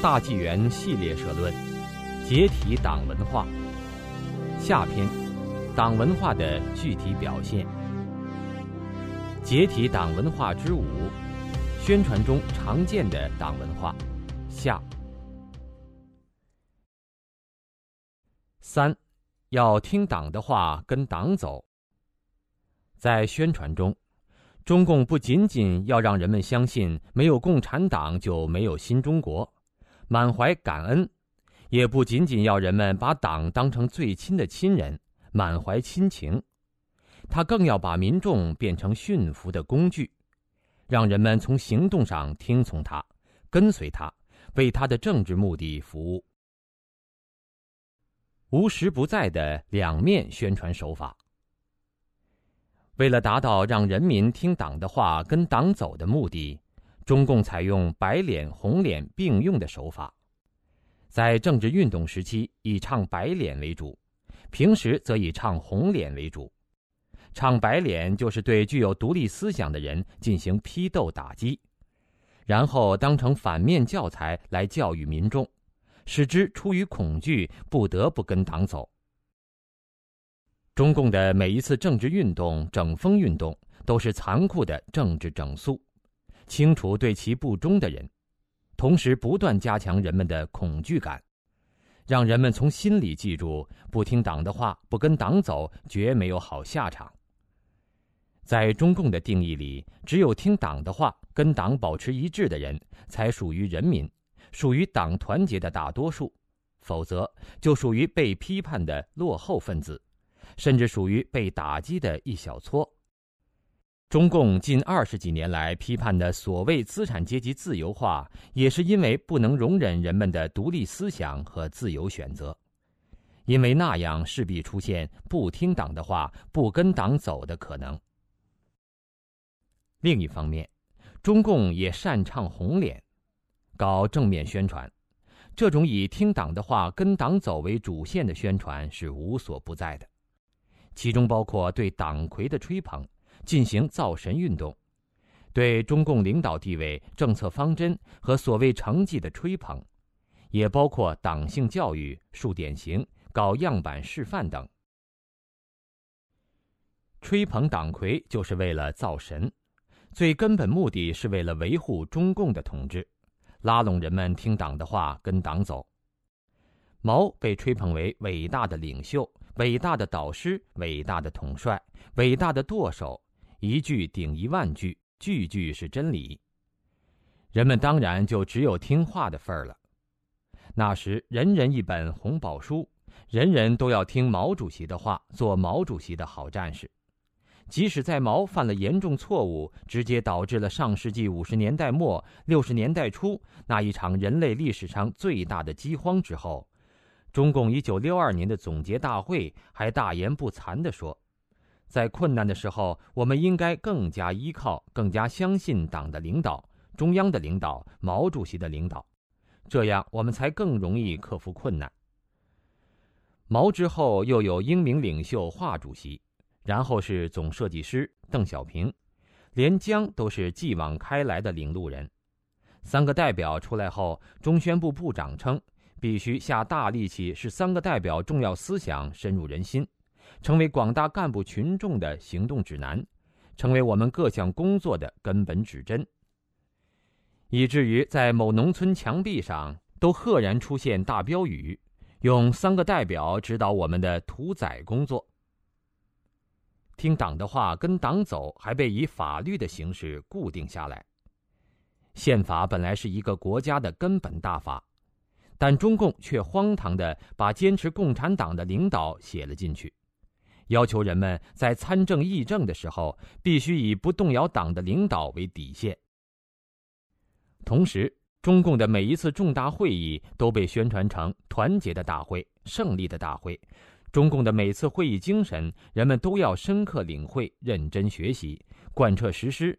大纪元系列社论：解体党文化。下篇：党文化的具体表现。解体党文化之五：宣传中常见的党文化。下。三，要听党的话，跟党走。在宣传中。中共不仅仅要让人们相信没有共产党就没有新中国，满怀感恩；也不仅仅要人们把党当成最亲的亲人，满怀亲情。他更要把民众变成驯服的工具，让人们从行动上听从他，跟随他，为他的政治目的服务。无时不在的两面宣传手法。为了达到让人民听党的话、跟党走的目的，中共采用白脸红脸并用的手法，在政治运动时期以唱白脸为主，平时则以唱红脸为主。唱白脸就是对具有独立思想的人进行批斗打击，然后当成反面教材来教育民众，使之出于恐惧不得不跟党走。中共的每一次政治运动、整风运动，都是残酷的政治整肃，清除对其不忠的人，同时不断加强人们的恐惧感，让人们从心里记住：不听党的话、不跟党走，绝没有好下场。在中共的定义里，只有听党的话、跟党保持一致的人，才属于人民，属于党团结的大多数，否则就属于被批判的落后分子。甚至属于被打击的一小撮。中共近二十几年来批判的所谓资产阶级自由化，也是因为不能容忍人们的独立思想和自由选择，因为那样势必出现不听党的话、不跟党走的可能。另一方面，中共也擅长红脸，搞正面宣传，这种以听党的话、跟党走为主线的宣传是无所不在的。其中包括对党魁的吹捧，进行造神运动；对中共领导地位、政策方针和所谓成绩的吹捧，也包括党性教育、树典型、搞样板示范等。吹捧党魁就是为了造神，最根本目的是为了维护中共的统治，拉拢人们听党的话，跟党走。毛被吹捧为伟大的领袖。伟大的导师，伟大的统帅，伟大的舵手，一句顶一万句，句句是真理。人们当然就只有听话的份儿了。那时，人人一本红宝书，人人都要听毛主席的话，做毛主席的好战士。即使在毛犯了严重错误，直接导致了上世纪五十年代末六十年代初那一场人类历史上最大的饥荒之后。中共一九六二年的总结大会还大言不惭地说：“在困难的时候，我们应该更加依靠、更加相信党的领导、中央的领导、毛主席的领导，这样我们才更容易克服困难。”毛之后又有英明领袖华主席，然后是总设计师邓小平，连江都是继往开来的领路人。三个代表出来后，中宣部部长称。必须下大力气，使三个代表重要思想深入人心，成为广大干部群众的行动指南，成为我们各项工作的根本指针。以至于在某农村墙壁上都赫然出现大标语，用三个代表指导我们的屠宰工作。听党的话，跟党走，还被以法律的形式固定下来。宪法本来是一个国家的根本大法。但中共却荒唐的把坚持共产党的领导写了进去，要求人们在参政议政的时候必须以不动摇党的领导为底线。同时，中共的每一次重大会议都被宣传成团结的大会、胜利的大会。中共的每次会议精神，人们都要深刻领会、认真学习、贯彻实施，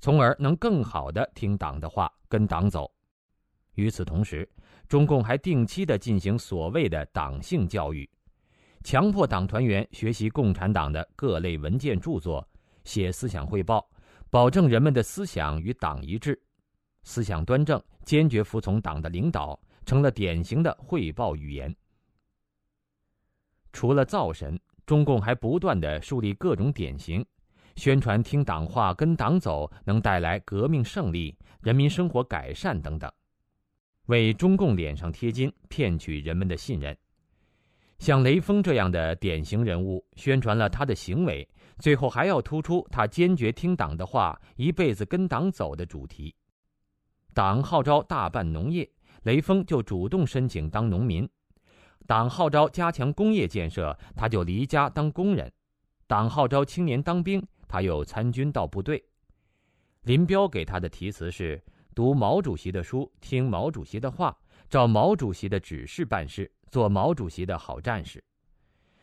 从而能更好地听党的话，跟党走。与此同时，中共还定期的进行所谓的党性教育，强迫党团员学习共产党的各类文件著作，写思想汇报，保证人们的思想与党一致。思想端正，坚决服从党的领导，成了典型的汇报语言。除了造神，中共还不断的树立各种典型，宣传听党话、跟党走能带来革命胜利、人民生活改善等等，为中共脸上贴金，骗取人们的信任。像雷锋这样的典型人物，宣传了他的行为，最后还要突出他坚决听党的话、一辈子跟党走的主题。党号召大办农业，雷锋就主动申请当农民；党号召加强工业建设，他就离家当工人；党号召青年当兵，他又参军到部队。林彪给他的题词是：读毛主席的书，听毛主席的话，照毛主席的指示办事。做毛主席的好战士，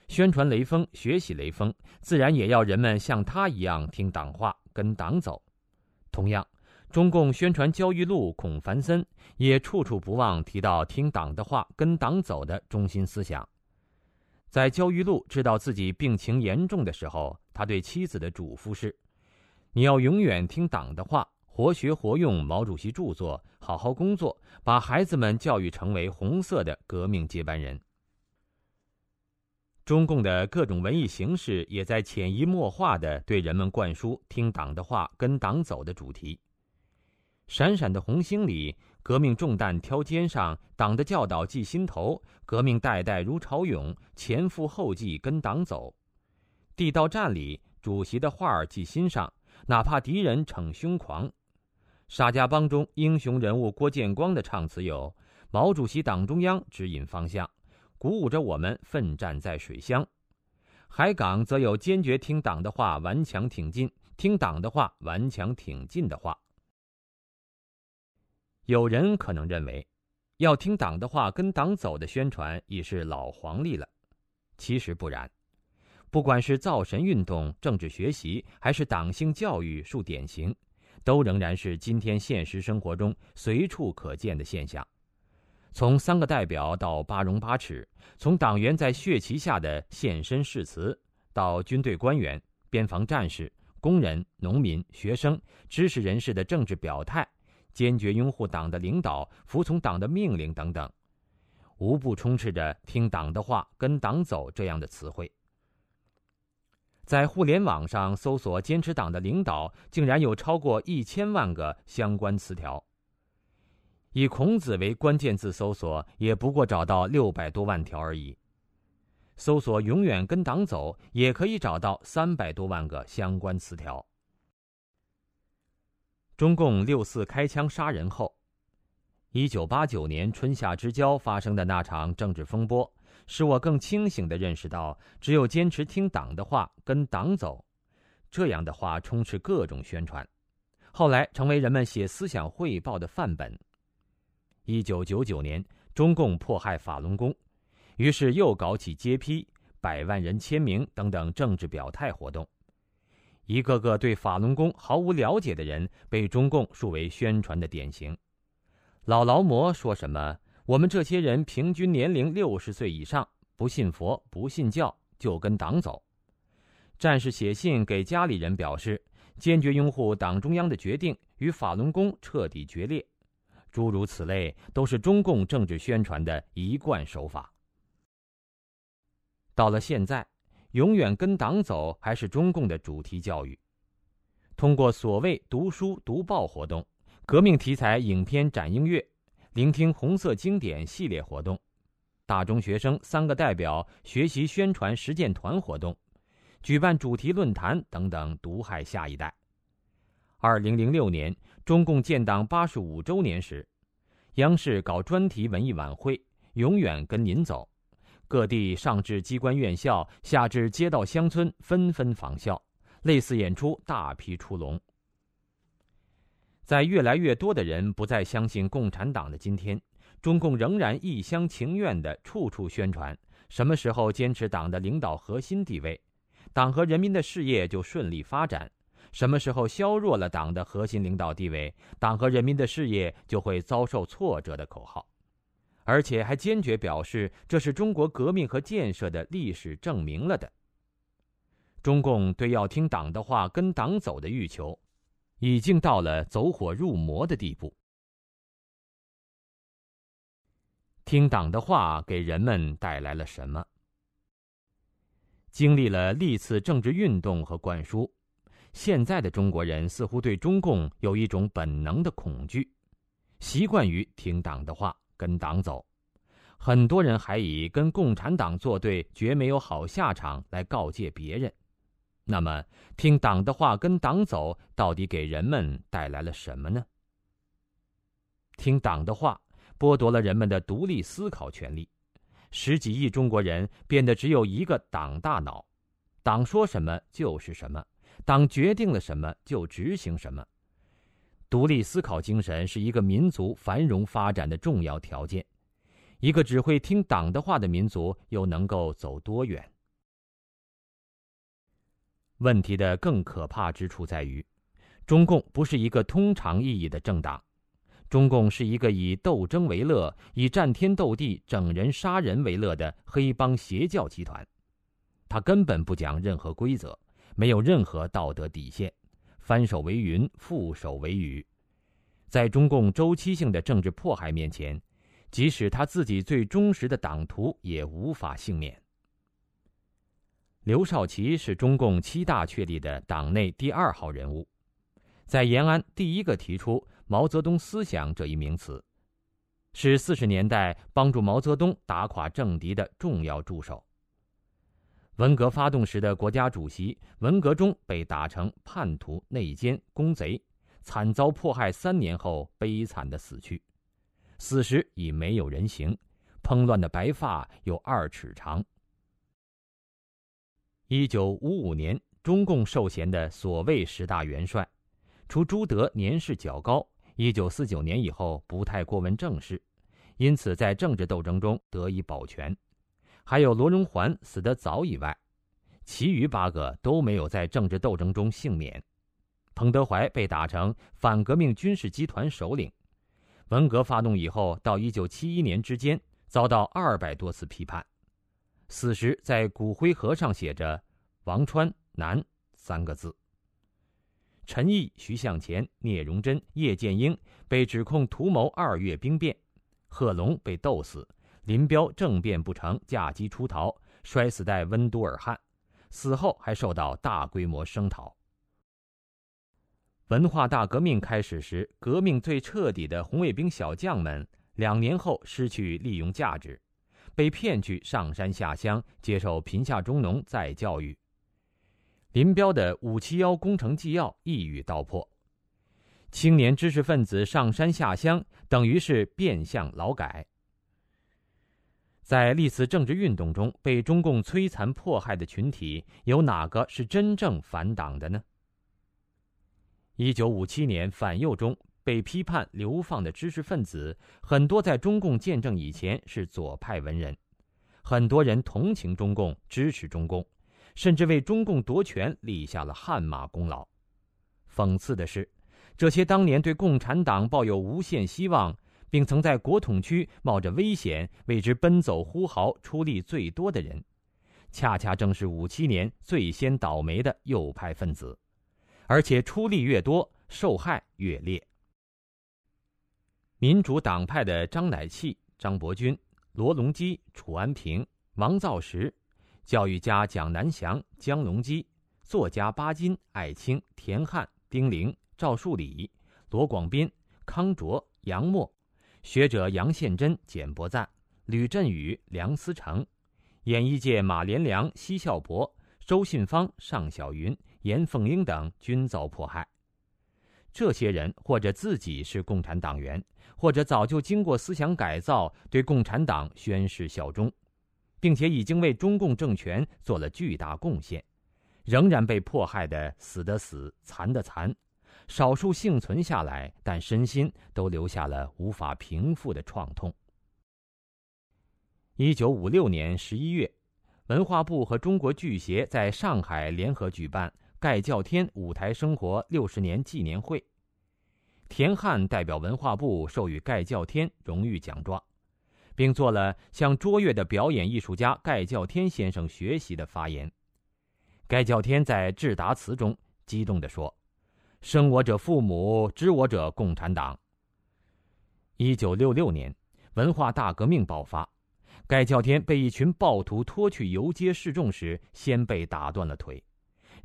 宣传雷锋，学习雷锋，自然也要人们像他一样听党话，跟党走。同样，中共宣传焦裕禄、孔繁森，也处处不忘提到听党的话、跟党走的中心思想。在焦裕禄知道自己病情严重的时候，他对妻子的嘱咐是：“你要永远听党的话。”活学活用毛主席著作，好好工作，把孩子们教育成为红色的革命接班人。中共的各种文艺形式也在潜移默化地对人们灌输“听党的话，跟党走”的主题。闪闪的红星里，革命重担挑肩上，党的教导记心头，革命代代如潮涌，前赴后继跟党走。地道战里，主席的话儿记心上，哪怕敌人逞凶狂。沙家浜中英雄人物郭建光的唱词有：“毛主席党中央指引方向，鼓舞着我们奋战在水乡。”海港则有坚决听党的话，顽强挺进；听党的话，顽强挺进的话。有人可能认为，要听党的话、跟党走的宣传已是老黄历了。其实不然，不管是造神运动、政治学习，还是党性教育树典型。都仍然是今天现实生活中随处可见的现象，从三个代表到八荣八耻，从党员在血旗下的现身誓词，到军队官员、边防战士、工人、农民、学生、知识人士的政治表态，坚决拥护党的领导、服从党的命令等等，无不充斥着“听党的话，跟党走”这样的词汇。在互联网上搜索“坚持党的领导”，竟然有超过一千万个相关词条。以孔子为关键字搜索，也不过找到六百多万条而已。搜索“永远跟党走”，也可以找到三百多万个相关词条。中共六四开枪杀人后，一九八九年春夏之交发生的那场政治风波。使我更清醒地认识到，只有坚持听党的话，跟党走，这样的话充斥各种宣传，后来成为人们写思想汇报的范本。一九九九年，中共迫害法轮功，于是又搞起揭批、百万人签名等等政治表态活动。一个个对法轮功毫无了解的人，被中共树为宣传的典型。老劳模说什么？我们这些人平均年龄六十岁以上，不信佛不信教，就跟党走。战士写信给家里人表示，坚决拥护党中央的决定，与法轮功彻底决裂。诸如此类，都是中共政治宣传的一贯手法。到了现在，永远跟党走还是中共的主题教育，通过所谓读书读报活动、革命题材影片展映月。聆听红色经典系列活动，大中学生三个代表学习宣传实践团活动，举办主题论坛等等，毒害下一代。二零零六年，中共建党八十五周年时，央视搞专题文艺晚会，永远跟您走。各地上至机关院校，下至街道乡村，纷纷仿效，类似演出大批出笼。在越来越多的人不再相信共产党的今天，中共仍然一厢情愿地处处宣传：什么时候坚持党的领导核心地位，党和人民的事业就顺利发展；什么时候削弱了党的核心领导地位，党和人民的事业就会遭受挫折的口号，而且还坚决表示这是中国革命和建设的历史证明了的。中共对要听党的话、跟党走的欲求。已经到了走火入魔的地步。听党的话给人们带来了什么？经历了历次政治运动和灌输现在的中国人似乎对中共有一种本能的恐惧习惯于听党的话跟党走。很多人还以跟共产党作对绝没有好下场来告诫别人。那么，听党的话跟党走，到底给人们带来了什么呢？听党的话，剥夺了人们的独立思考权利，十几亿中国人变得只有一个党大脑，党说什么就是什么，党决定了什么就执行什么。独立思考精神是一个民族繁荣发展的重要条件。一个只会听党的话的民族，又能够走多远？问题的更可怕之处在于，中共不是一个通常意义的政党，中共是一个以斗争为乐、以战天斗地、整人杀人为乐的黑帮邪教集团。他根本不讲任何规则，没有任何道德底线，翻手为云，覆手为雨。在中共周期性的政治迫害面前。即使他自己最忠实的党徒也无法幸免。刘少奇是中共七大确立的党内第二号人物，在延安第一个提出毛泽东思想这一名词，是四十年代帮助毛泽东打垮政敌的重要助手。文革发动时的国家主席，文革中被打成叛徒、内奸、公贼，惨遭迫害三年后悲惨的死去。死时已没有人形，蓬乱的白发有二尺长。一九五五年，中共授衔的所谓十大元帅，除朱德年事较高，一九四九年以后不太过问政事，因此在政治斗争中得以保全；还有罗荣桓死得早以外，其余八个都没有在政治斗争中幸免。彭德怀被打成反革命军事集团首领。文革发动以后，到一九七一年之间，遭到二百多次批判，死时在骨灰盒上写着“王川南”三个字。陈毅、徐向前、聂荣臻、叶剑英被指控图谋二月兵变，贺龙被斗死，林彪政变不成，驾机出逃，摔死在温都尔汗，死后还受到大规模声讨。文化大革命开始时，革命最彻底的红卫兵小将们，两年后失去利用价值，被骗去上山下乡接受贫下中农再教育。林彪的“五七幺”工程纪要一语道破：青年知识分子上山下乡，等于是变相劳改。在历次政治运动中被中共摧残迫害的群体，有哪个是真正反党的呢？一九五七年反右中被批判流放的知识分子，很多在中共建政以前是左派文人，很多人同情中共，支持中共，甚至为中共夺权立下了汗马功劳。讽刺的是，这些当年对共产党抱有无限希望，并曾在国统区冒着危险为之奔走呼号、出力最多的人，恰恰正是五七年最先倒霉的右派分子。而且出力越多，受害越烈。民主党派的张乃器、张伯钧、罗隆基、楚安平、王造时，教育家蒋南翔、江隆基，作家巴金、艾青、田汉、丁玲、赵树理、罗广斌、康卓、杨默，学者杨宪珍、简伯赞、吕振宇、梁思成，演艺界马连良、奚孝伯、周信芳、尚小云。严凤英等均遭迫害。这些人或者自己是共产党员，或者早就经过思想改造，对共产党宣誓效忠，并且已经为中共政权做了巨大贡献，仍然被迫害的死的死，残的残。少数幸存下来，但身心都留下了无法平复的创痛。一九五六年十一月，文化部和中国剧协在上海联合举办。盖叫天舞台生活六十年纪念会，田汉代表文化部授予盖叫天荣誉奖状，并做了向卓越的表演艺术家盖叫天先生学习的发言。盖叫天在致答词中激动地说：“生我者父母，知我者共产党。”一九六六年，文化大革命爆发。盖叫天被一群暴徒拖去游街示众时，先被打断了腿，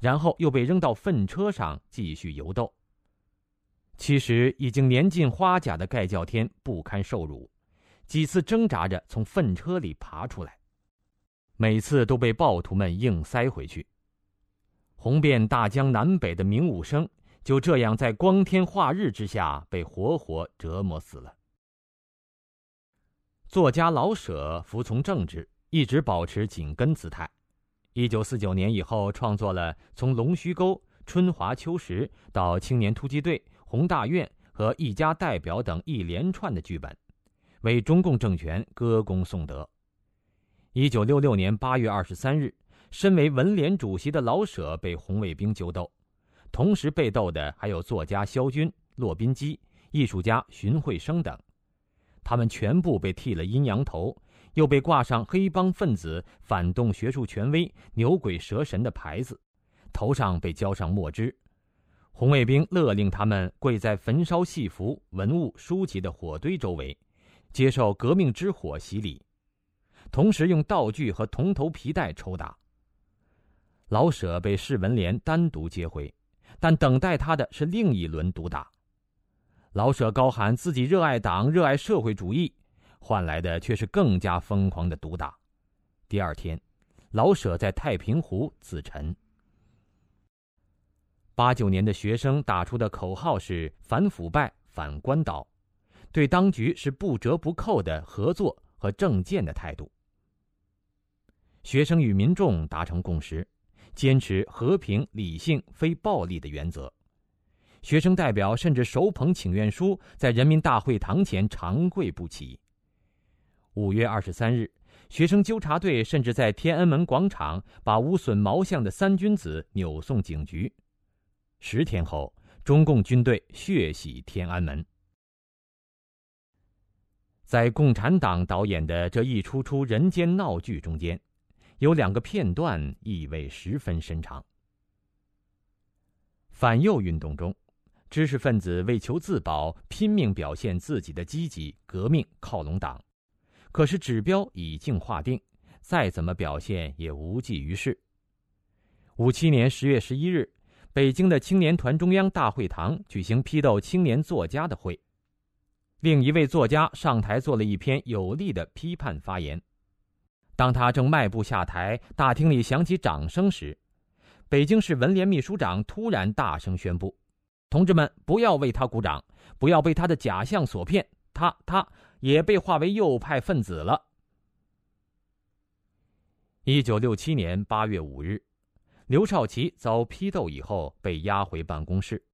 然后又被扔到粪车上继续游斗。其实已经年近花甲的盖叫天不堪受辱，几次挣扎着从粪车里爬出来，每次都被暴徒们硬塞回去。红遍大江南北的明武生就这样在光天化日之下被活活折磨死了。作家老舍服从政治，一直保持紧跟姿态。一九四九年以后，创作了从《龙须沟》《春华秋实》到《青年突击队》《宏大院》和《一家代表》等一连串的剧本，为中共政权歌功颂德。一九六六年八月二十三日，身为文联主席的老舍被红卫兵揪斗，同时被斗的还有作家萧军、骆宾基、艺术家荀慧生等。他们全部被剃了阴阳头，又被挂上黑帮分子反动学术权威、牛鬼蛇神的牌子，头上被浇上墨汁。红卫兵勒令他们跪在焚烧戏服、文物、书籍的火堆周围，接受革命之火洗礼，同时用道具和铜头皮带抽打。老舍被市文联单独接回，但等待他的是另一轮毒打。老舍高喊自己热爱党、热爱社会主义，换来的却是更加疯狂的毒打。第二天，老舍在太平湖自沉。八九年的学生打出的口号是“反腐败、反官倒”，对当局是不折不扣的合作和政见的态度。学生与民众达成共识，坚持和平、理性、非暴力的原则。学生代表甚至手捧请愿书，在人民大会堂前长跪不起。五月二十三日，学生纠察队甚至在天安门广场把无损毛像的三君子扭送警局。十天后，中共军队血洗天安门。在共产党导演的这一出出人间闹剧中间，有两个片段意味十分深长。反右运动中。知识分子为求自保，拼命表现自己的积极革命，靠拢党。可是指标已经划定，再怎么表现也无济于事。五七年十月十一日，北京的青年团中央大会堂举行批斗青年作家的会，另一位作家上台做了一篇有力的批判发言。当他正迈步下台，大厅里响起掌声时，北京市文联秘书长突然大声宣布。同志们，不要为他鼓掌，不要被他的假象所骗，他他也被划为右派分子了。一九六七年八月五日，刘少奇遭批斗以后被押回办公室，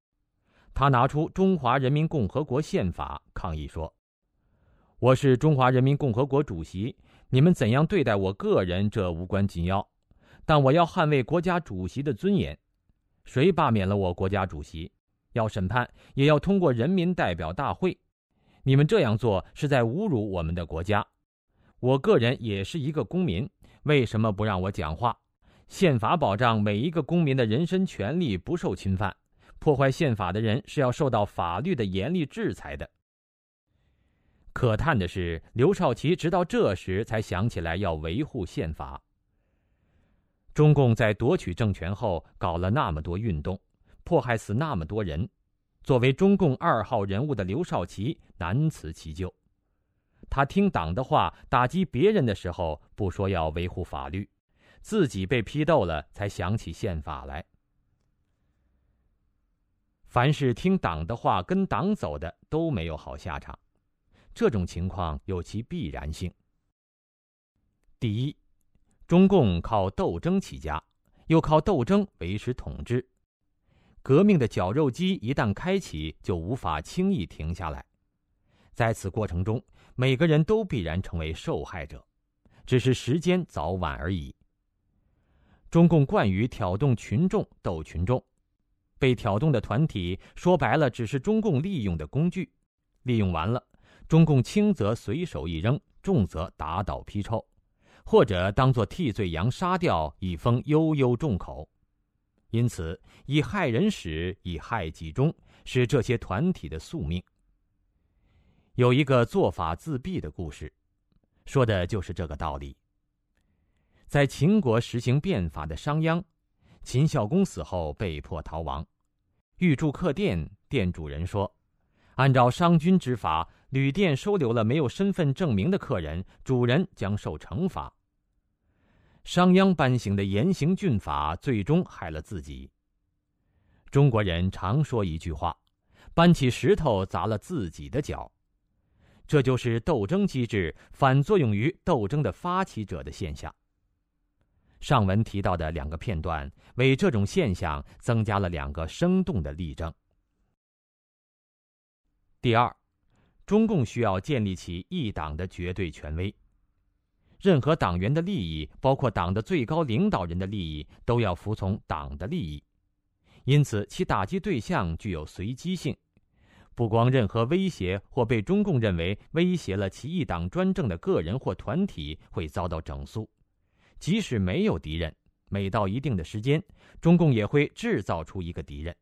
他拿出《中华人民共和国宪法》抗议说：“我是中华人民共和国主席，你们怎样对待我个人，这无关紧要，但我要捍卫国家主席的尊严。谁罢免了我国家主席？”要审判，也要通过人民代表大会。你们这样做是在侮辱我们的国家。我个人也是一个公民，为什么不让我讲话？宪法保障每一个公民的人身权利不受侵犯，破坏宪法的人是要受到法律的严厉制裁的。可叹的是，刘少奇直到这时才想起来要维护宪法。中共在夺取政权后，搞了那么多运动。迫害死那么多人，作为中共二号人物的刘少奇难辞其咎。他听党的话，打击别人的时候不说要维护法律，自己被批斗了才想起宪法来。凡是听党的话跟党走的都没有好下场，这种情况有其必然性。第一，中共靠斗争起家，又靠斗争维持统治。革命的绞肉机一旦开启，就无法轻易停下来。在此过程中，每个人都必然成为受害者，只是时间早晚而已。中共惯于挑动群众斗群众，被挑动的团体说白了只是中共利用的工具，利用完了，中共轻则随手一扔，重则打倒批臭，或者当作替罪羊杀掉，以封悠悠众口。因此，以害人始，以害己终，是这些团体的宿命。有一个做法自毙的故事，说的就是这个道理。在秦国实行变法的商鞅，秦孝公死后被迫逃亡，欲住客店，店主人说：“按照商君之法，旅店收留了没有身份证明的客人，主人将受惩罚。”商鞅颁行的严刑峻法，最终害了自己。中国人常说一句话：“搬起石头砸了自己的脚。”这就是斗争机制反作用于斗争的发起者的现象。上文提到的两个片段，为这种现象增加了两个生动的例证。第二，中共需要建立起一党的绝对权威，任何党员的利益，包括党的最高领导人的利益，都要服从党的利益，因此其打击对象具有随机性。不光任何威胁或被中共认为威胁了其一党专政的个人或团体会遭到整肃，即使没有敌人，每到一定的时间，中共也会制造出一个敌人，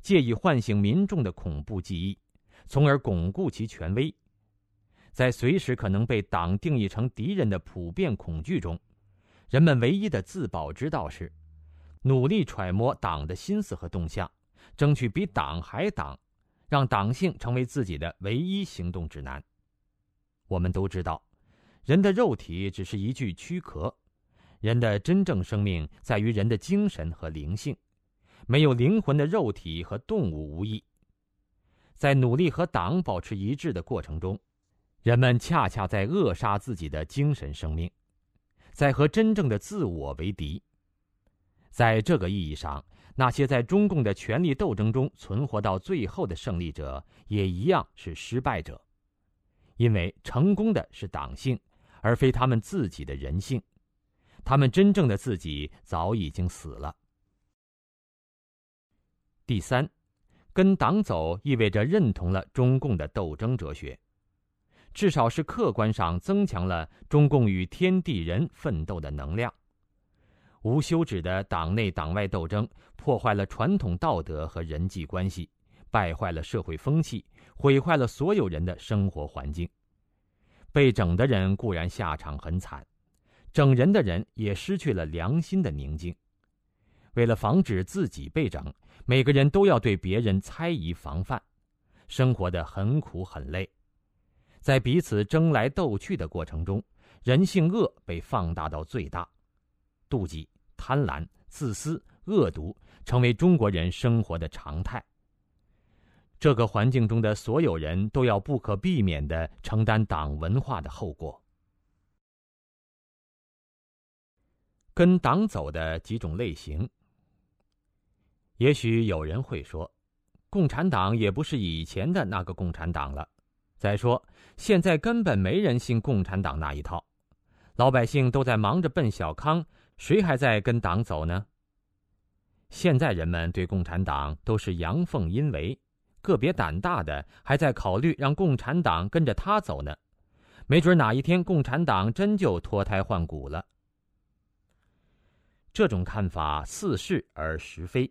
借以唤醒民众的恐怖记忆，从而巩固其权威。在随时可能被党定义成敌人的普遍恐惧中，人们唯一的自保之道是努力揣摩党的心思和动向，争取比党还党。让党性成为自己的唯一行动指南。我们都知道，人的肉体只是一具躯壳，人的真正生命在于人的精神和灵性。没有灵魂的肉体和动物无异。在努力和党保持一致的过程中，人们恰恰在扼杀自己的精神生命，在和真正的自我为敌。在这个意义上。那些在中共的权力斗争中存活到最后的胜利者，也一样是失败者，因为成功的是党性，而非他们自己的人性。他们真正的自己早已经死了。第三，跟党走意味着认同了中共的斗争哲学，至少是客观上增强了中共与天地人奋斗的能量。无休止的党内党外斗争破坏了传统道德和人际关系，败坏了社会风气，毁坏了所有人的生活环境。被整的人固然下场很惨，整人的人也失去了良心的宁静。为了防止自己被整，每个人都要对别人猜疑防范，生活的很苦很累。在彼此争来斗去的过程中，人性恶被放大到最大。妒忌、贪婪、自私、恶毒，成为中国人生活的常态。这个环境中的所有人都要不可避免的承担党文化的后果。跟党走的几种类型。也许有人会说，共产党也不是以前的那个共产党了。再说，现在根本没人信共产党那一套，老百姓都在忙着奔小康。谁还在跟党走呢？现在人们对共产党都是阳奉阴违，个别胆大的还在考虑让共产党跟着他走呢。没准哪一天共产党真就脱胎换骨了。这种看法似是而实非，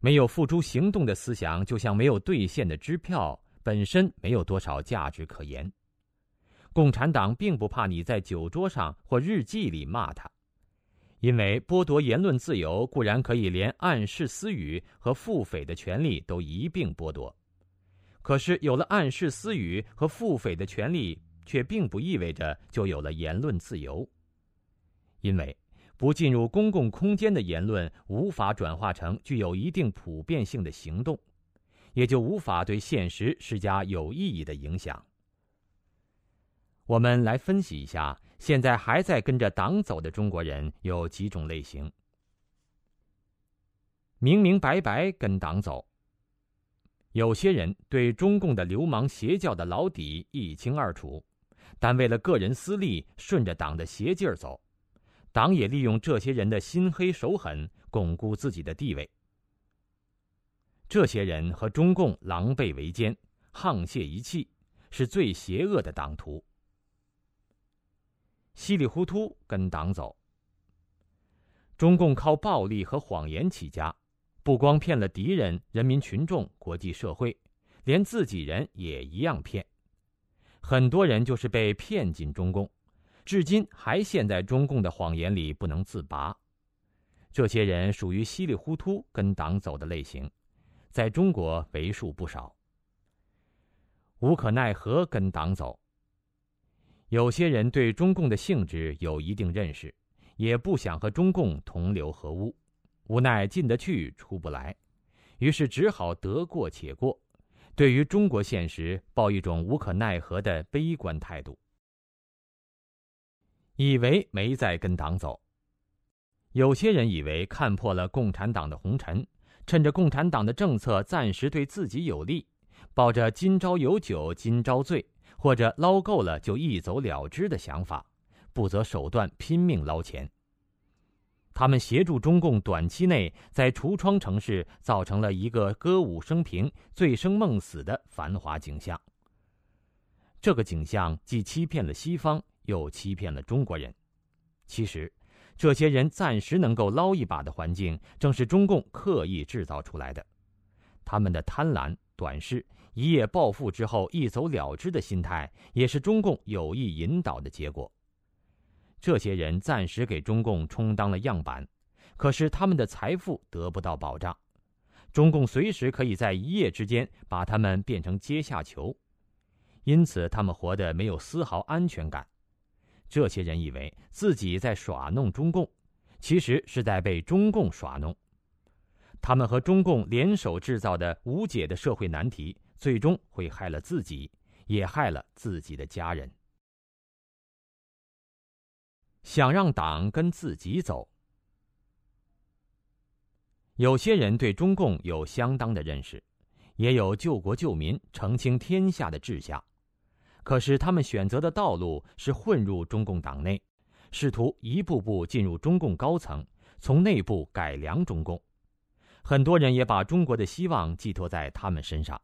没有付诸行动的思想，就像没有兑现的支票，本身没有多少价值可言。共产党并不怕你在酒桌上或日记里骂他。因为剥夺言论自由固然可以连暗示私语和腹诽的权利都一并剥夺，可是有了暗示私语和腹诽的权利，却并不意味着就有了言论自由。因为不进入公共空间的言论无法转化成具有一定普遍性的行动，也就无法对现实施加有意义的影响。我们来分析一下。现在还在跟着党走的中国人有几种类型：明明白白跟党走。有些人对中共的流氓邪教的老底一清二楚，但为了个人私利，顺着党的邪劲儿走，党也利用这些人的心黑手狠，巩固自己的地位。这些人和中共狼狈为奸，沆瀣一气，是最邪恶的党徒。稀里糊涂跟党走。中共靠暴力和谎言起家，不光骗了敌人、人民群众、国际社会，连自己人也一样骗。很多人就是被骗进中共，至今还陷在中共的谎言里不能自拔。这些人属于稀里糊涂跟党走的类型，在中国为数不少。无可奈何跟党走。有些人对中共的性质有一定认识，也不想和中共同流合污，无奈进得去出不来，于是只好得过且过，对于中国现实抱一种无可奈何的悲观态度，以为没在跟党走。有些人以为看破了共产党的红尘，趁着共产党的政策暂时对自己有利，抱着“今朝有酒今朝醉”或者捞够了就一走了之的想法，不择手段拼命捞钱。他们协助中共短期内在橱窗城市造成了一个歌舞升平、醉生梦死的繁华景象。这个景象既欺骗了西方，又欺骗了中国人。其实。这些人暂时能够捞一把的环境，正是中共刻意制造出来的。他们的贪婪、短视、一夜暴富之后一走了之的心态，也是中共有意引导的结果。这些人暂时给中共充当了样板，可是他们的财富得不到保障，中共随时可以在一夜之间把他们变成阶下囚，因此他们活得没有丝毫安全感。这些人以为自己在耍弄中共，其实是在被中共耍弄。他们和中共联手制造的无解的社会难题，最终会害了自己，也害了自己的家人。想让党跟自己走，有些人对中共有相当的认识，也有救国救民、澄清天下的志向。可是他们选择的道路是混入中共党内，试图一步步进入中共高层，从内部改良中共。很多人也把中国的希望寄托在他们身上。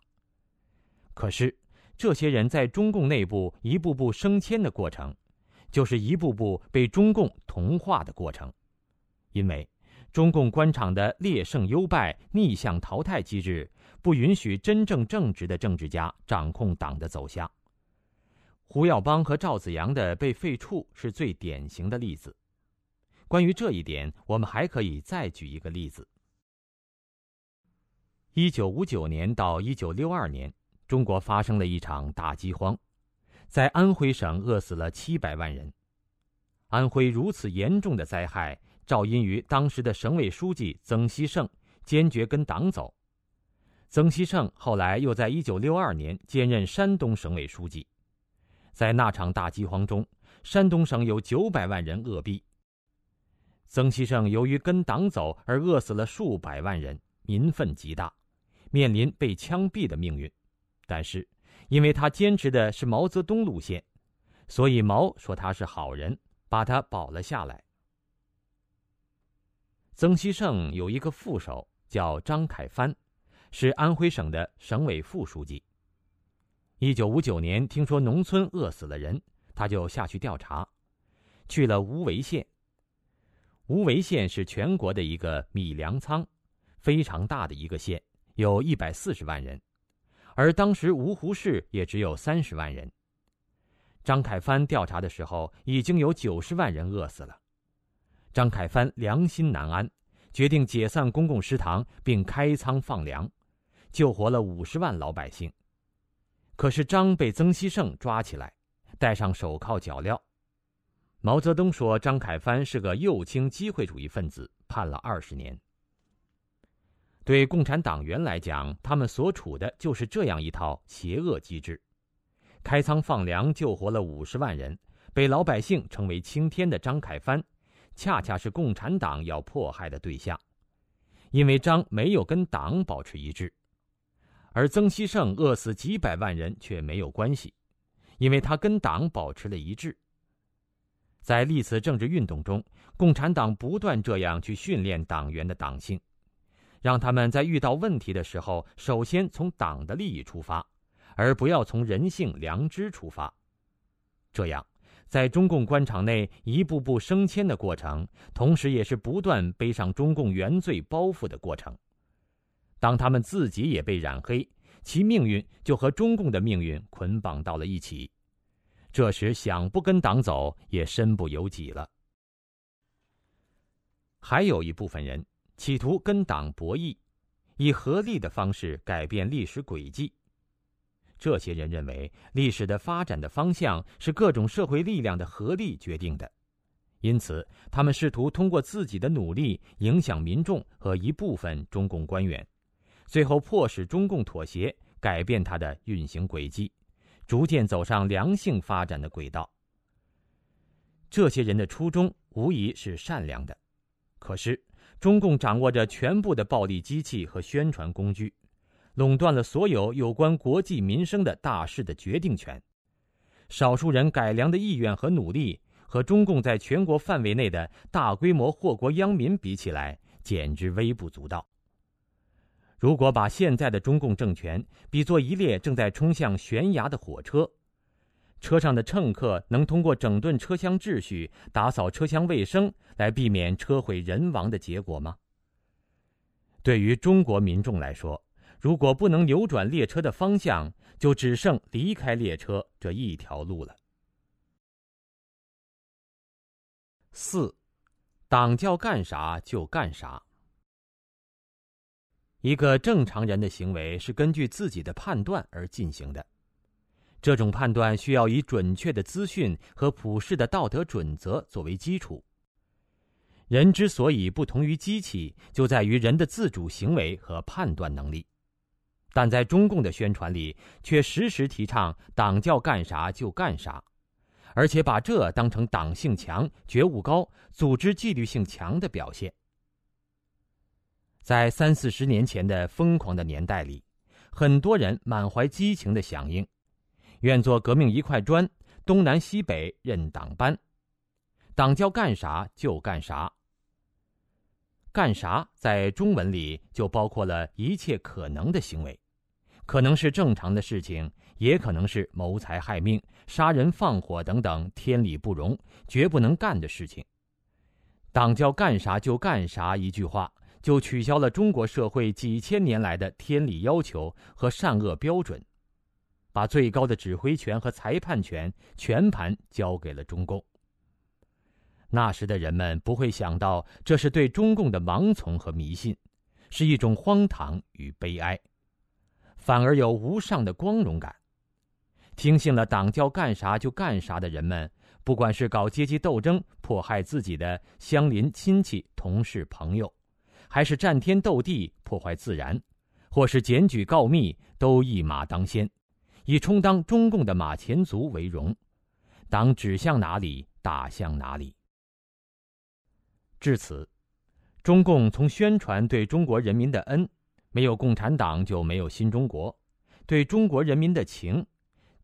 可是，这些人在中共内部一步步升迁的过程，就是一步步被中共同化的过程。因为中共官场的劣胜优败、逆向淘汰机制，不允许真正正直的政治家掌控党的走向。胡耀邦和赵子阳的被废黜是最典型的例子。关于这一点，我们还可以再举一个例子：一九五九年到一九六二年，中国发生了一场大饥荒，在安徽省饿死了七百万人。安徽如此严重的灾害，肇因于当时的省委书记曾希圣坚决跟党走。曾希圣后来又在一九六二年兼任山东省委书记。在那场大饥荒中，山东省有九百万人饿毙。曾希圣由于跟党走而饿死了数百万人，民愤极大，面临被枪毙的命运。但是，因为他坚持的是毛泽东路线，所以毛说他是好人，把他保了下来。曾希圣有一个副手叫张凯帆，是安徽省的省委副书记。一九五九年，听说农村饿死了人，他就下去调查，去了无为县。无为县是全国的一个米粮仓，非常大的一个县，有一百四十万人，而当时芜湖市也只有三十万人。张凯帆调查的时候，已经有九十万人饿死了。张凯帆良心难安，决定解散公共食堂，并开仓放粮，救活了五十万老百姓。可是张被曾希圣抓起来，戴上手铐脚镣。毛泽东说张凯帆是个右倾机会主义分子，判了二十年。对共产党员来讲，他们所处的就是这样一套邪恶机制：开仓放粮，救活了五十万人，被老百姓称为青天的张凯帆，恰恰是共产党要迫害的对象，因为张没有跟党保持一致。而曾希圣饿死几百万人却没有关系，因为他跟党保持了一致。在历次政治运动中，共产党不断这样去训练党员的党性，让他们在遇到问题的时候，首先从党的利益出发，而不要从人性良知出发。这样，在中共官场内一步步升迁的过程，同时也是不断背上中共原罪包袱的过程。当他们自己也被染黑，其命运就和中共的命运捆绑到了一起。这时想不跟党走也身不由己了。还有一部分人企图跟党博弈，以合力的方式改变历史轨迹。这些人认为，历史的发展的方向是各种社会力量的合力决定的，因此，他们试图通过自己的努力影响民众和一部分中共官员，最后迫使中共妥协，改变它的运行轨迹，逐渐走上良性发展的轨道。这些人的初衷无疑是善良的，可是，中共掌握着全部的暴力机器和宣传工具。垄断了所有有关国计民生的大事的决定权，少数人改良的意愿和努力，和中共在全国范围内的大规模祸国殃民比起来，简直微不足道。如果把现在的中共政权比作一列正在冲向悬崖的火车，车上的乘客能通过整顿车厢秩序、打扫车厢卫生来避免车毁人亡的结果吗？对于中国民众来说，如果不能扭转列车的方向，就只剩离开列车这一条路了。四，党叫干啥就干啥。一个正常人的行为是根据自己的判断而进行的，这种判断需要以准确的资讯和普世的道德准则作为基础。人之所以不同于机器，就在于人的自主行为和判断能力。但在中共的宣传里，却时时提倡党叫干啥就干啥，而且把这当成党性强、觉悟高、组织纪律性强的表现。在三四十年前的疯狂的年代里，很多人满怀激情的响应，愿做革命一块砖，东南西北任党搬，党叫干啥就干啥。干啥在中文里就包括了一切可能的行为，可能是正常的事情，也可能是谋财害命、杀人放火等等天理不容、绝不能干的事情。党叫干啥就干啥，一句话就取消了中国社会几千年来的天理要求和善恶标准，把最高的指挥权和裁判权全盘交给了中共。那时的人们不会想到，这是对中共的盲从和迷信，是一种荒唐与悲哀，反而有无上的光荣感。听信了党叫干啥就干啥的人们，不管是搞阶级斗争迫害自己的乡邻亲戚、同事朋友，还是战天斗地破坏自然，或是检举告密，都一马当先，以充当中共的马前卒为荣。党指向哪里，打向哪里。至此，中共从宣传对中国人民的恩，没有共产党就没有新中国；对中国人民的情，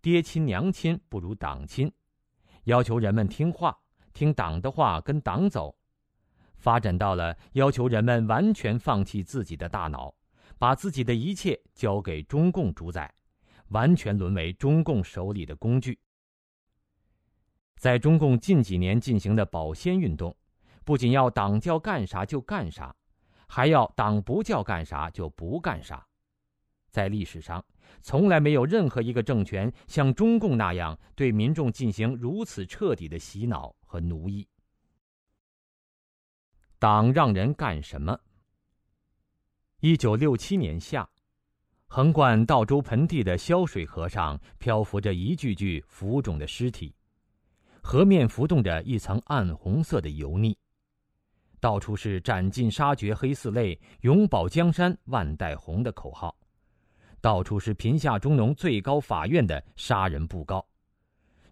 爹亲娘亲不如党亲；要求人们听话，听党的话，跟党走；发展到了要求人们完全放弃自己的大脑，把自己的一切交给中共主宰，完全沦为中共手里的工具。在中共近几年进行的保鲜运动。不仅要党叫干啥就干啥，还要党不叫干啥就不干啥。在历史上，从来没有任何一个政权像中共那样对民众进行如此彻底的洗脑和奴役。党让人干什么？一九六七年夏，横贯道州盆地的潇水河上漂浮着一具具浮肿的尸体，河面浮动着一层暗红色的油腻。到处是“斩尽杀绝黑四类，永保江山万代红”的口号，到处是贫下中农最高法院的杀人布告，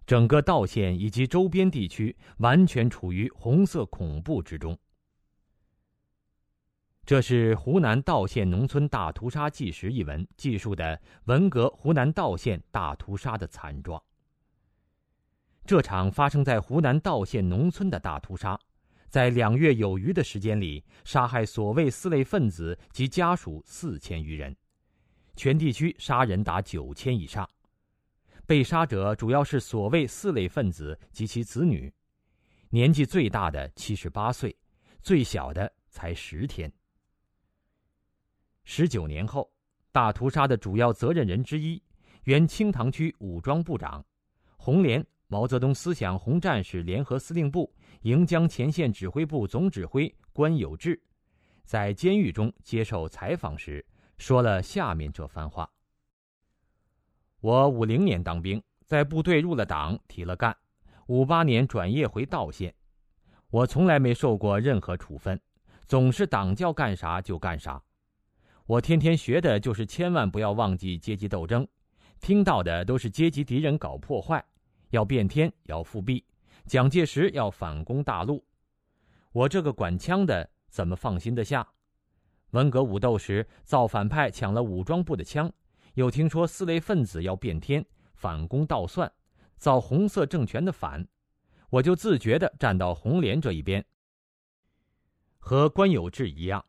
整个道县以及周边地区完全处于红色恐怖之中。这是湖南道县农村大屠杀纪实一文记述的文革湖南道县大屠杀的惨状。这场发生在湖南道县农村的大屠杀。在两月有余的时间里，杀害所谓四类分子及家属四千余人，全地区杀人达九千以上。被杀者主要是所谓四类分子及其子女，年纪最大的七十八岁，最小的才十天。十九年后，大屠杀的主要责任人之一，原清塘区武装部长，红联毛泽东思想红战士联合司令部盈江前线指挥部总指挥关有志，在监狱中接受采访时，说了下面这番话：“我五零年当兵，在部队入了党，提了干，五八年转业回道县，我从来没受过任何处分，总是党叫干啥就干啥。我天天学的就是千万不要忘记阶级斗争，听到的都是阶级敌人搞破坏。”要变天，要复辟，蒋介石要反攻大陆，我这个管枪的怎么放心得下？文革武斗时，造反派抢了武装部的枪，又听说四类分子要变天，反攻倒算，造红色政权的反，我就自觉地站到红联这一边。和关有志一样，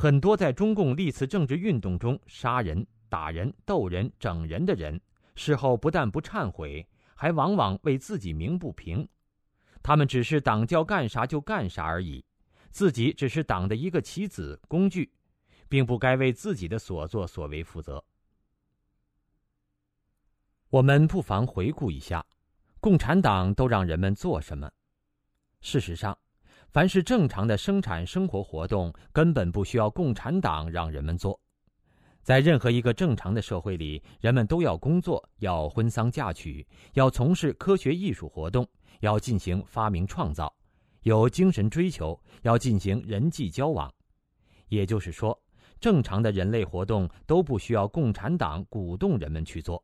很多在中共历次政治运动中杀人、打人、斗人、整人的人，事后不但不忏悔。还往往为自己鸣不平，他们只是党叫干啥就干啥而已，自己只是党的一个棋子工具，并不该为自己的所作所为负责。我们不妨回顾一下，共产党都让人们做什么？事实上，凡是正常的生产生活活动，根本不需要共产党让人们做。在任何一个正常的社会里，人们都要工作，要婚丧嫁娶，要从事科学艺术活动，要进行发明创造，有精神追求，要进行人际交往。也就是说，正常的人类活动都不需要共产党鼓动人们去做。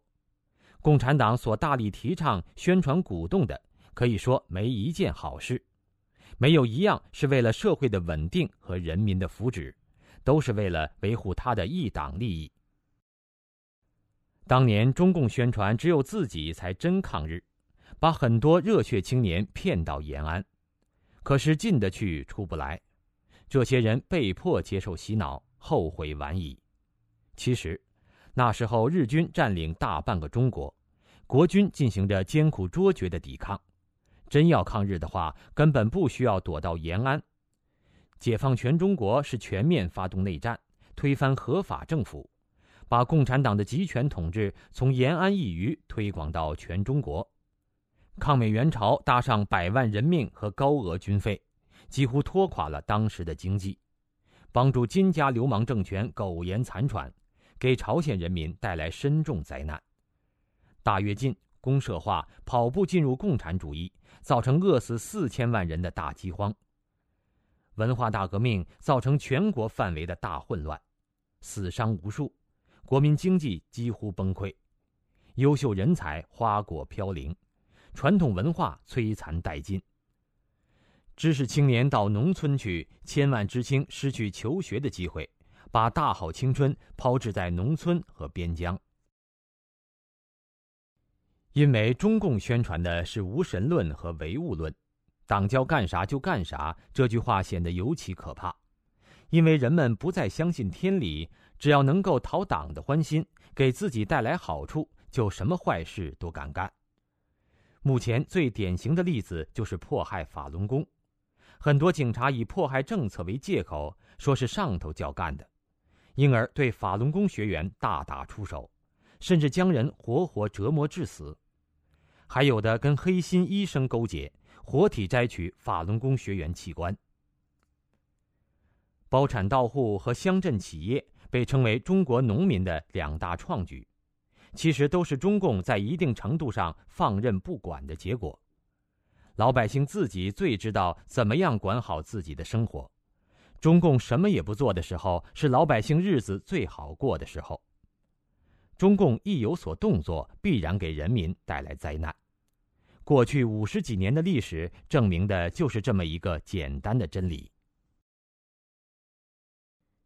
共产党所大力提倡、宣传、鼓动的，可以说没一件好事，没有一样是为了社会的稳定和人民的福祉。都是为了维护他的一党利益。当年中共宣传只有自己才真抗日，把很多热血青年骗到延安，可是进得去出不来，这些人被迫接受洗脑，后悔晚矣。其实，那时候日军占领大半个中国，国军进行着艰苦卓绝的抵抗，真要抗日的话，根本不需要躲到延安。解放全中国是全面发动内战，推翻合法政府，把共产党的集权统治从延安一隅推广到全中国。抗美援朝搭上百万人命和高额军费，几乎拖垮了当时的经济，帮助金家流氓政权苟延残喘，给朝鲜人民带来深重灾难。大跃进、公社化、跑步进入共产主义，造成饿死四千万人的大饥荒。文化大革命造成全国范围的大混乱，死伤无数，国民经济几乎崩溃，优秀人才花果飘零，传统文化摧残殆尽。知识青年到农村去，千万知青失去求学的机会，把大好青春抛掷在农村和边疆。因为中共宣传的是无神论和唯物论。党叫干啥就干啥，这句话显得尤其可怕，因为人们不再相信天理，只要能够讨党的欢心，给自己带来好处，就什么坏事都敢干。目前最典型的例子就是迫害法轮功，很多警察以迫害政策为借口，说是上头叫干的，因而对法轮功学员大打出手，甚至将人活活折磨致死。还有的跟黑心医生勾结。活体摘取法轮功学员器官，包产到户和乡镇企业被称为中国农民的两大创举，其实都是中共在一定程度上放任不管的结果。老百姓自己最知道怎么样管好自己的生活，中共什么也不做的时候，是老百姓日子最好过的时候。中共一有所动作，必然给人民带来灾难。过去五十几年的历史证明的就是这么一个简单的真理：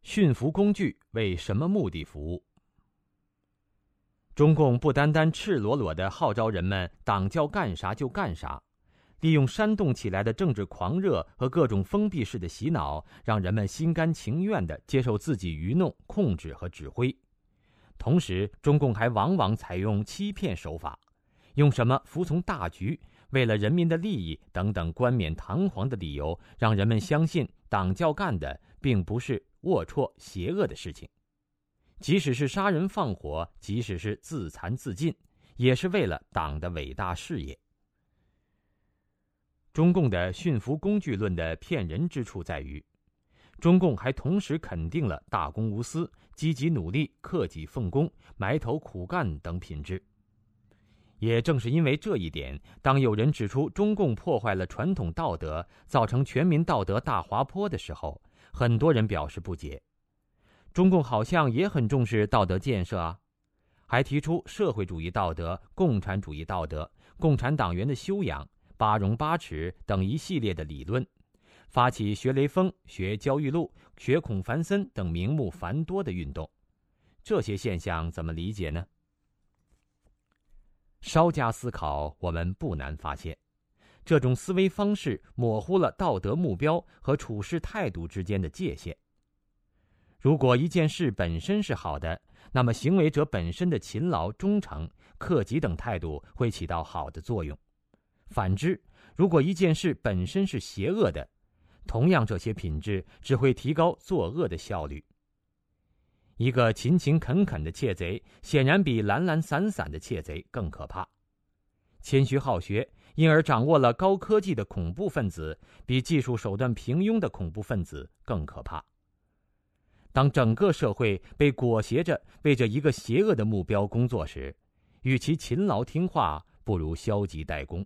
驯服工具为什么目的服务？中共不单单赤裸裸的号召人们党叫干啥就干啥，利用煽动起来的政治狂热和各种封闭式的洗脑，让人们心甘情愿的接受自己愚弄、控制和指挥。同时，中共还往往采用欺骗手法。用什么服从大局、为了人民的利益等等冠冕堂皇的理由，让人们相信党教干的并不是龌龊邪恶的事情。即使是杀人放火，即使是自残自尽，也是为了党的伟大事业。中共的驯服工具论的骗人之处在于，中共还同时肯定了大公无私、积极努力、克己奉公、埋头苦干等品质。也正是因为这一点，当有人指出中共破坏了传统道德，造成全民道德大滑坡的时候，很多人表示不解。中共好像也很重视道德建设啊，还提出社会主义道德、共产主义道德、共产党员的修养、八荣八耻等一系列的理论，发起学雷锋、学焦裕禄、学孔繁森等名目繁多的运动。这些现象怎么理解呢？稍加思考，我们不难发现，这种思维方式模糊了道德目标和处事态度之间的界限。如果一件事本身是好的，那么行为者本身的勤劳、忠诚、克己等态度会起到好的作用；反之，如果一件事本身是邪恶的，同样这些品质只会提高作恶的效率。一个勤勤恳恳的窃贼，显然比懒懒散散的窃贼更可怕；谦虚好学，因而掌握了高科技的恐怖分子，比技术手段平庸的恐怖分子更可怕。当整个社会被裹挟着为着一个邪恶的目标工作时，与其勤劳听话，不如消极怠工。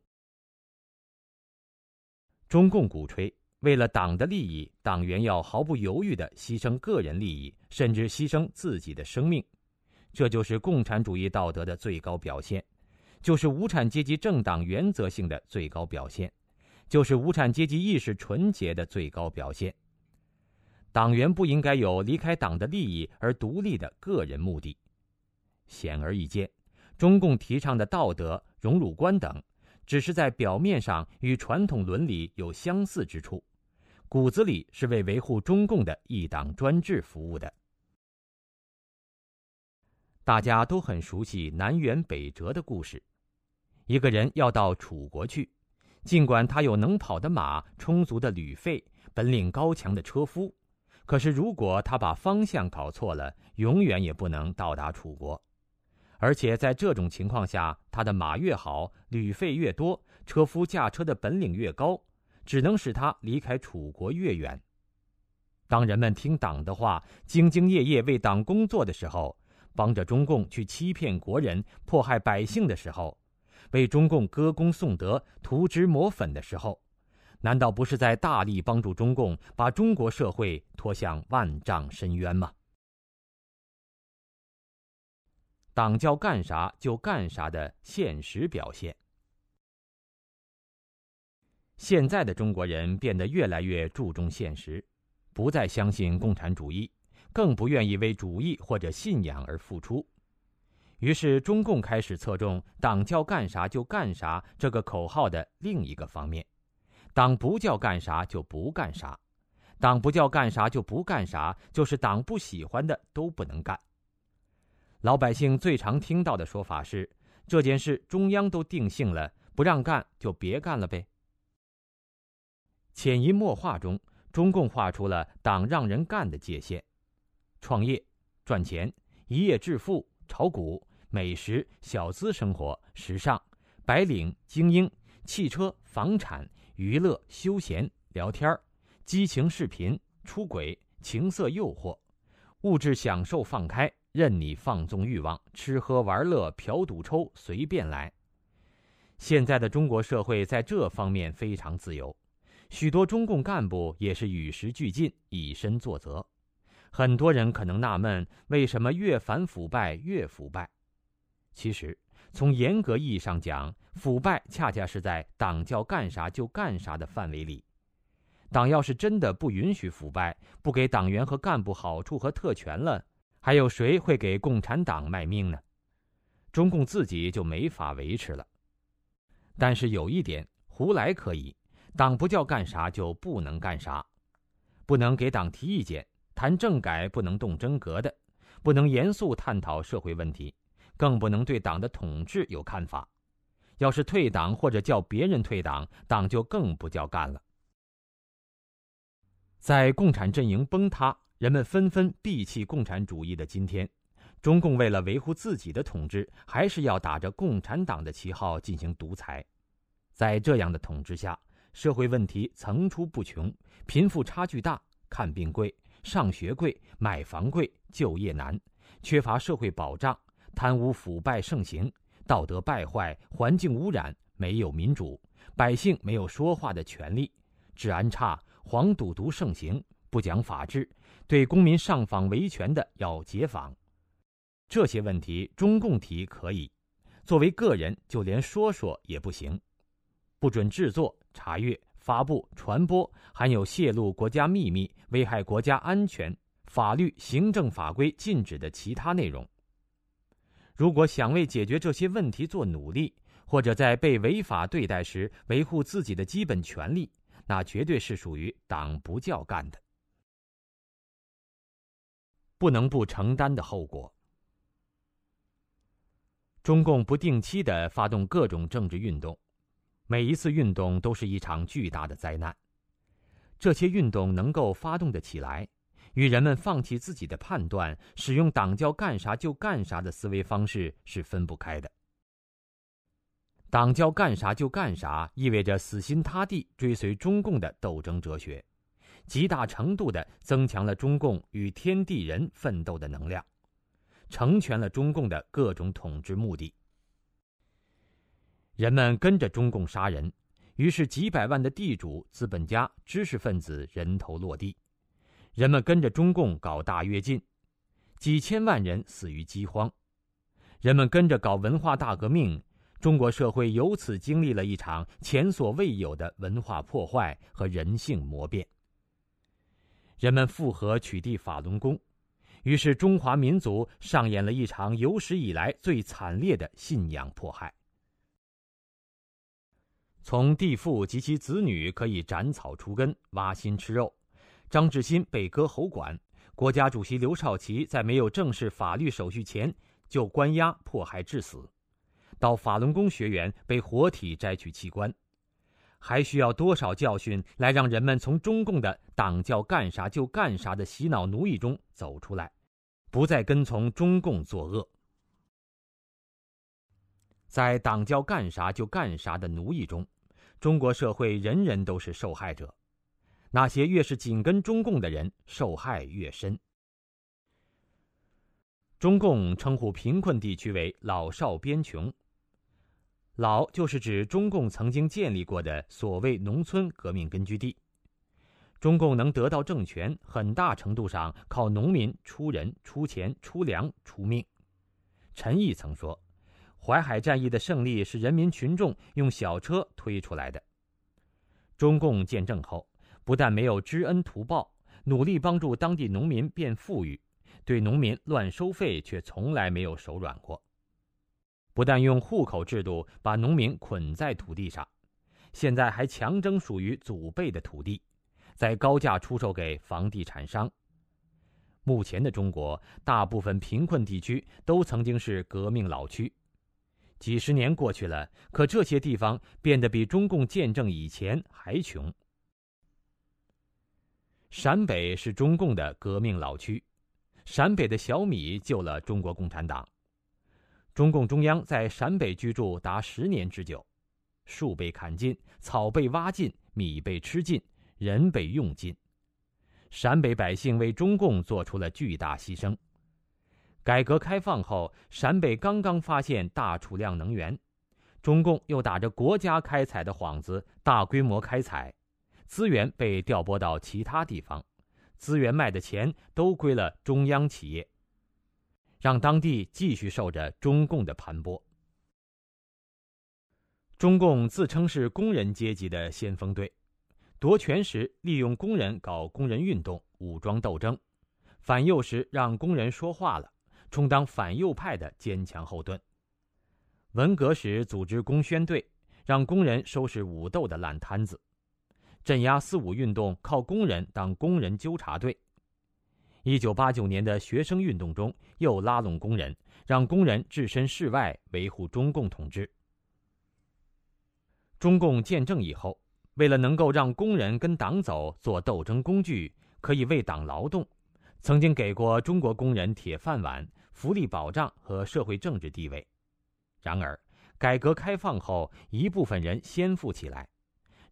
中共鼓吹。为了党的利益，党员要毫不犹豫地牺牲个人利益，甚至牺牲自己的生命，这就是共产主义道德的最高表现，就是无产阶级政党原则性的最高表现，就是无产阶级意识纯洁的最高表现。党员不应该有离开党的利益而独立的个人目的。显而易见，中共提倡的道德、荣辱观等，只是在表面上与传统伦理有相似之处。骨子里是为维护中共的一党专制服务的。大家都很熟悉南辕北辙的故事。一个人要到楚国去，尽管他有能跑的马、充足的旅费、本领高强的车夫，可是如果他把方向搞错了，永远也不能到达楚国。而且在这种情况下，他的马越好，旅费越多，车夫驾车的本领越高。只能使他离开楚国越远。当人们听党的话，兢兢业业为党工作的时候，帮着中共去欺骗国人、迫害百姓的时候，为中共歌功颂德、涂脂抹粉的时候，难道不是在大力帮助中共把中国社会拖向万丈深渊吗？党叫干啥就干啥的现实表现。现在的中国人变得越来越注重现实，不再相信共产主义，更不愿意为主义或者信仰而付出。于是，中共开始侧重“党叫干啥就干啥”这个口号的另一个方面：“党不叫干啥就不干啥，党不叫干啥就不干啥，就是党不喜欢的都不能干。”老百姓最常听到的说法是：“这件事中央都定性了，不让干就别干了呗。”潜移默化中，中共画出了党让人干的界限：创业、赚钱、一夜致富、炒股、美食、小资生活、时尚、白领、精英、汽车、房产、娱乐、休闲、聊天激情视频、出轨、情色诱惑、物质享受放开，任你放纵欲望，吃喝玩乐、嫖赌抽，随便来。现在的中国社会在这方面非常自由。许多中共干部也是与时俱进，以身作则。很多人可能纳闷，为什么越反腐败越腐败？其实，从严格意义上讲，腐败恰恰是在党叫干啥就干啥的范围里。党要是真的不允许腐败，不给党员和干部好处和特权了，还有谁会给共产党卖命呢？中共自己就没法维持了。但是有一点，胡来可以。党不叫干啥就不能干啥，不能给党提意见，谈政改不能动真格的，不能严肃探讨社会问题，更不能对党的统治有看法。要是退党或者叫别人退党，党就更不叫干了。在共产阵营崩塌、人们纷纷闭弃共产主义的今天，中共为了维护自己的统治，还是要打着共产党的旗号进行独裁。在这样的统治下，社会问题层出不穷，贫富差距大，看病贵，上学贵，买房贵，就业难，缺乏社会保障，贪污腐败盛行，道德败坏，环境污染，没有民主，百姓没有说话的权利，治安差，黄赌毒盛行，不讲法治，对公民上访维权的要解访。这些问题，中共提可以；作为个人，就连说说也不行。不准制作、查阅、发布、传播含有泄露国家秘密、危害国家安全、法律、行政法规禁止的其他内容。如果想为解决这些问题做努力，或者在被违法对待时维护自己的基本权利，那绝对是属于党不教干的，不能不承担的后果。中共不定期的发动各种政治运动，每一次运动都是一场巨大的灾难。这些运动能够发动的起来，与人们放弃自己的判断，使用党叫干啥就干啥的思维方式是分不开的。党叫干啥就干啥，意味着死心塌地追随中共的斗争哲学，极大程度的增强了中共与天地人奋斗的能量。成全了中共的各种统治目的。人们跟着中共杀人，于是几百万的地主、资本家、知识分子人头落地；人们跟着中共搞大跃进，几千万人死于饥荒；人们跟着搞文化大革命，中国社会由此经历了一场前所未有的文化破坏和人性磨变。人们复合取缔法轮功。于是，中华民族上演了一场有史以来最惨烈的信仰迫害。从地富及其子女可以斩草除根、挖心吃肉，张志新被割喉管，国家主席刘少奇在没有正式法律手续前就关押迫害致死，到法轮功学员被活体摘取器官，还需要多少教训来让人们从中共的党叫干啥就干啥的洗脑奴役中走出来？不再跟从中共作恶，在党叫干啥就干啥的奴役中，中国社会人人都是受害者。那些越是紧跟中共的人，受害越深。中共称呼贫困地区为“老少边穷”，“老”就是指中共曾经建立过的所谓农村革命根据地。中共能得到政权，很大程度上靠农民出人、出钱、出粮、出命。陈毅曾说：“淮海战役的胜利是人民群众用小车推出来的。”中共建政后，不但没有知恩图报，努力帮助当地农民变富裕，对农民乱收费却从来没有手软过。不但用户口制度把农民捆在土地上，现在还强征属于祖辈的土地。在高价出售给房地产商。目前的中国，大部分贫困地区都曾经是革命老区。几十年过去了，可这些地方变得比中共建政以前还穷。陕北是中共的革命老区，陕北的小米救了中国共产党。中共中央在陕北居住达十年之久，树被砍尽，草被挖尽，米被吃尽。人被用尽，陕北百姓为中共做出了巨大牺牲。改革开放后，陕北刚刚发现大储量能源，中共又打着国家开采的幌子，大规模开采，资源被调拨到其他地方，资源卖的钱都归了中央企业，让当地继续受着中共的盘剥。中共自称是工人阶级的先锋队。夺权时，利用工人搞工人运动、武装斗争；反右时，让工人说话了，充当反右派的坚强后盾。文革时，组织工宣队，让工人收拾武斗的烂摊子；镇压四五运动，靠工人当工人纠察队。一九八九年的学生运动中，又拉拢工人，让工人置身事外，维护中共统治。中共建政以后。为了能够让工人跟党走，做斗争工具，可以为党劳动，曾经给过中国工人铁饭碗，福利保障和社会政治地位。然而，改革开放后，一部分人先富起来，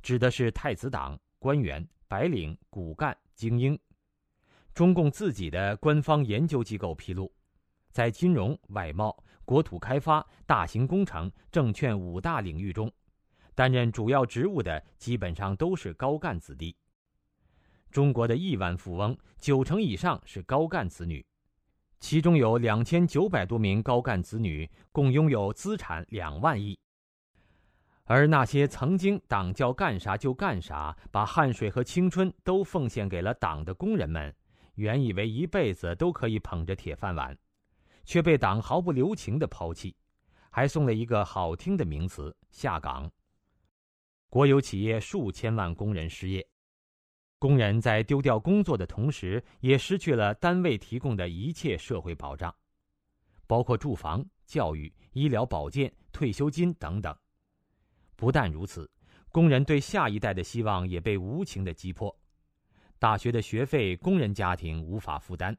指的是太子党官员、白领、骨干、精英。中共自己的官方研究机构披露，在金融、外贸、国土开发、大型工程、证券五大领域中，担任主要职务的基本上都是高干子弟。中国的亿万富翁九成以上是高干子女，其中有两千九百多名高干子女共拥有资产两万亿。而那些曾经党叫干啥就干啥，把汗水和青春都奉献给了党的工人们。原以为一辈子都可以捧着铁饭碗，却被党毫不留情的抛弃，还送了一个好听的名词“下岗”。国有企业数千万工人失业，工人在丢掉工作的同时，也失去了单位提供的一切社会保障，包括住房、教育、医疗保健、退休金等等。不但如此，工人对下一代的希望也被无情的击破。大学的学费，工人家庭无法负担；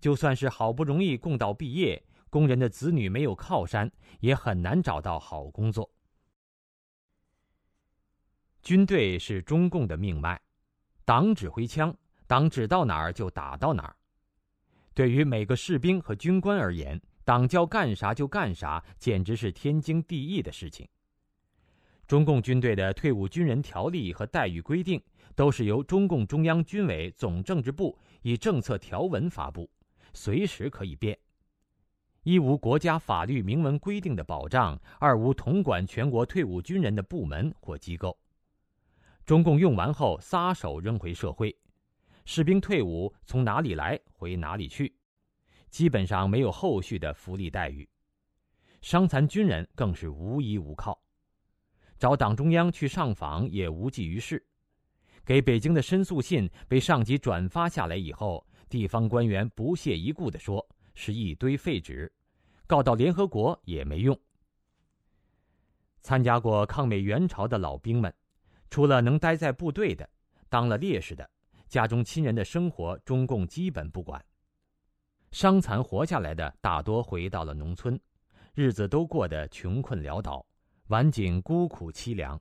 就算是好不容易供到毕业，工人的子女没有靠山，也很难找到好工作。军队是中共的命脉，党指挥枪，党指到哪儿就打到哪儿。对于每个士兵和军官而言，党叫干啥就干啥，简直是天经地义的事情。中共军队的退伍军人条例和待遇规定。都是由中共中央军委总政治部以政策条文发布，随时可以变。一无国家法律明文规定的保障，二无统管全国退伍军人的部门或机构。中共用完后撒手扔回社会，士兵退伍从哪里来回哪里去，基本上没有后续的福利待遇。伤残军人更是无依无靠，找党中央去上访也无济于事。给北京的申诉信被上级转发下来以后，地方官员不屑一顾地说：“是一堆废纸，告到联合国也没用。”参加过抗美援朝的老兵们，除了能待在部队的，当了烈士的，家中亲人的生活，中共基本不管。伤残活下来的大多回到了农村，日子都过得穷困潦倒，晚景孤苦凄凉。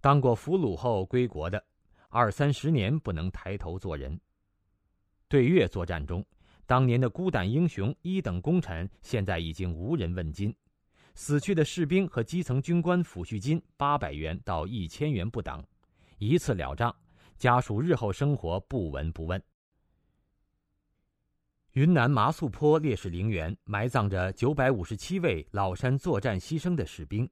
当过俘虏后归国的。二三十年不能抬头做人。对越作战中，当年的孤胆英雄、一等功臣，现在已经无人问津。死去的士兵和基层军官抚恤金八百元到一千元不等，一次了账，家属日后生活不闻不问。云南麻栗坡烈士陵园埋葬着九百五十七位老山作战牺牲的士兵，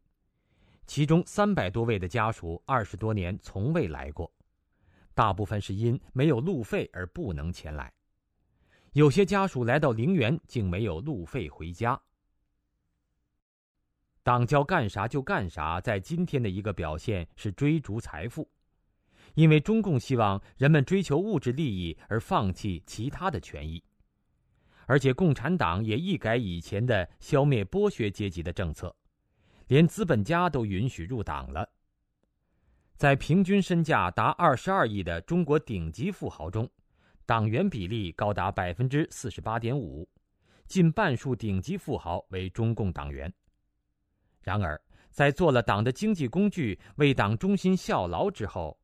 其中三百多位的家属二十多年从未来过。大部分是因没有路费而不能前来，有些家属来到陵园竟没有路费回家。党叫干啥就干啥，在今天的一个表现是追逐财富，因为中共希望人们追求物质利益而放弃其他的权益，而且共产党也一改以前的消灭剥削阶级的政策，连资本家都允许入党了。在平均身价达二十二亿的中国顶级富豪中，党员比例高达百分之四十八点五，近半数顶级富豪为中共党员。然而，在做了党的经济工具、为党忠心效劳之后，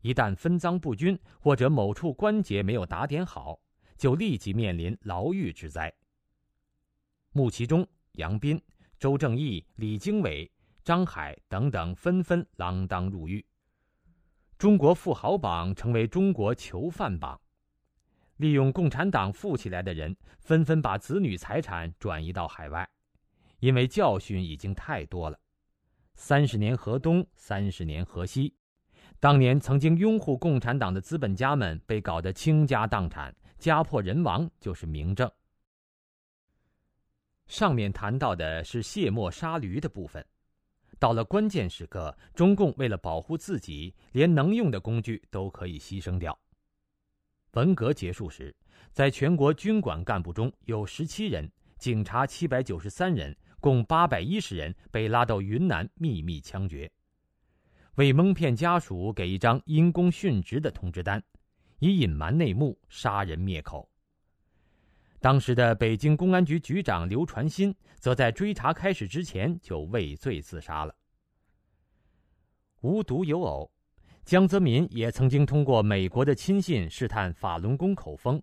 一旦分赃不均或者某处关节没有打点好，就立即面临牢狱之灾。穆其中、杨斌、周正义、李经纬、张海等等纷纷锒铛入狱。中国富豪榜成为中国囚犯榜，利用共产党富起来的人纷纷把子女财产转移到海外，因为教训已经太多了。三十年河东，三十年河西，当年曾经拥护共产党的资本家们被搞得倾家荡产、家破人亡，就是明证。上面谈到的是卸磨杀驴的部分。到了关键时刻，中共为了保护自己，连能用的工具都可以牺牲掉。文革结束时，在全国军管干部中有十七人，警察七百九十三人，共八百一十人被拉到云南秘密枪决，为蒙骗家属给一张因公殉职的通知单，以隐瞒内幕，杀人灭口。当时的北京公安局局长刘传新，则在追查开始之前就畏罪自杀了。无独有偶，江泽民也曾经通过美国的亲信试探法轮功口风，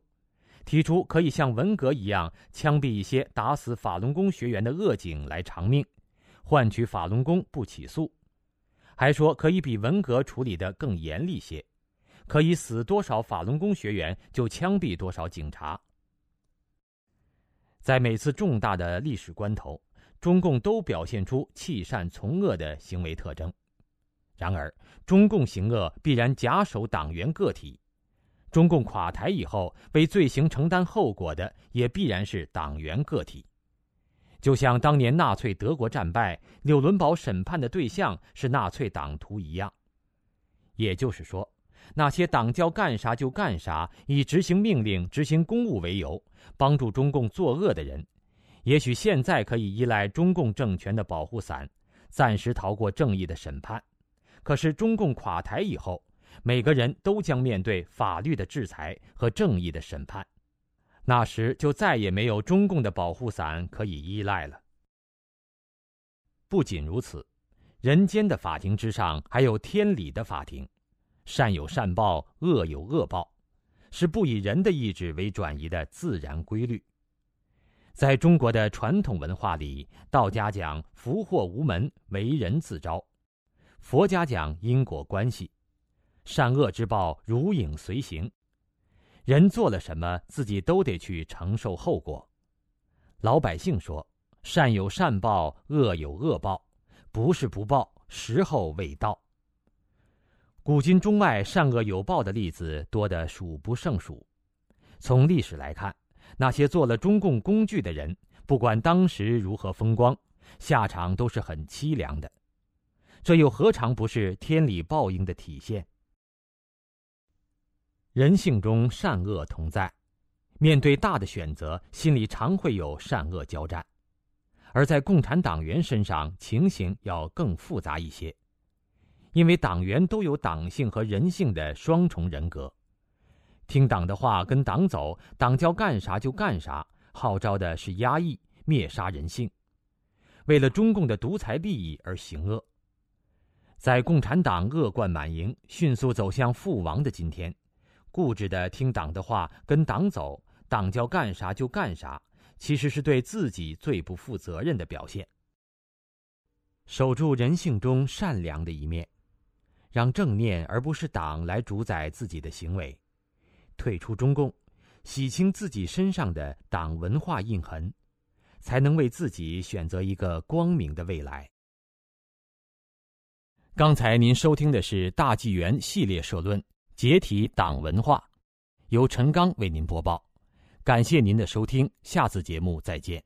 提出可以像文革一样枪毙一些打死法轮功学员的恶警来偿命，换取法轮功不起诉，还说可以比文革处理的更严厉些，可以死多少法轮功学员就枪毙多少警察。在每次重大的历史关头，中共都表现出弃善从恶的行为特征。然而，中共行恶必然假手党员个体，中共垮台以后，为罪行承担后果的也必然是党员个体。就像当年纳粹德国战败，纽伦堡审判的对象是纳粹党徒一样。也就是说。那些党叫干啥就干啥，以执行命令、执行公务为由，帮助中共作恶的人，也许现在可以依赖中共政权的保护伞，暂时逃过正义的审判。可是中共垮台以后，每个人都将面对法律的制裁和正义的审判，那时就再也没有中共的保护伞可以依赖了。不仅如此，人间的法庭之上还有天理的法庭。善有善报，恶有恶报，是不以人的意志为转移的自然规律。在中国的传统文化里，道家讲福祸无门，为人自招；佛家讲因果关系，善恶之报如影随形。人做了什么，自己都得去承受后果。老百姓说：“善有善报，恶有恶报，不是不报，时候未到。”古今中外善恶有报的例子多得数不胜数。从历史来看，那些做了中共工具的人，不管当时如何风光，下场都是很凄凉的。这又何尝不是天理报应的体现？人性中善恶同在，面对大的选择，心里常会有善恶交战；而在共产党员身上，情形要更复杂一些。因为党员都有党性和人性的双重人格，听党的话，跟党走，党叫干啥就干啥，号召的是压抑、灭杀人性，为了中共的独裁利益而行恶。在共产党恶贯满盈、迅速走向覆亡的今天，固执的听党的话，跟党走，党叫干啥就干啥，其实是对自己最不负责任的表现。守住人性中善良的一面。让正念而不是党来主宰自己的行为，退出中共，洗清自己身上的党文化印痕，才能为自己选择一个光明的未来。刚才您收听的是大纪元系列社论《解体党文化》，由陈刚为您播报，感谢您的收听，下次节目再见。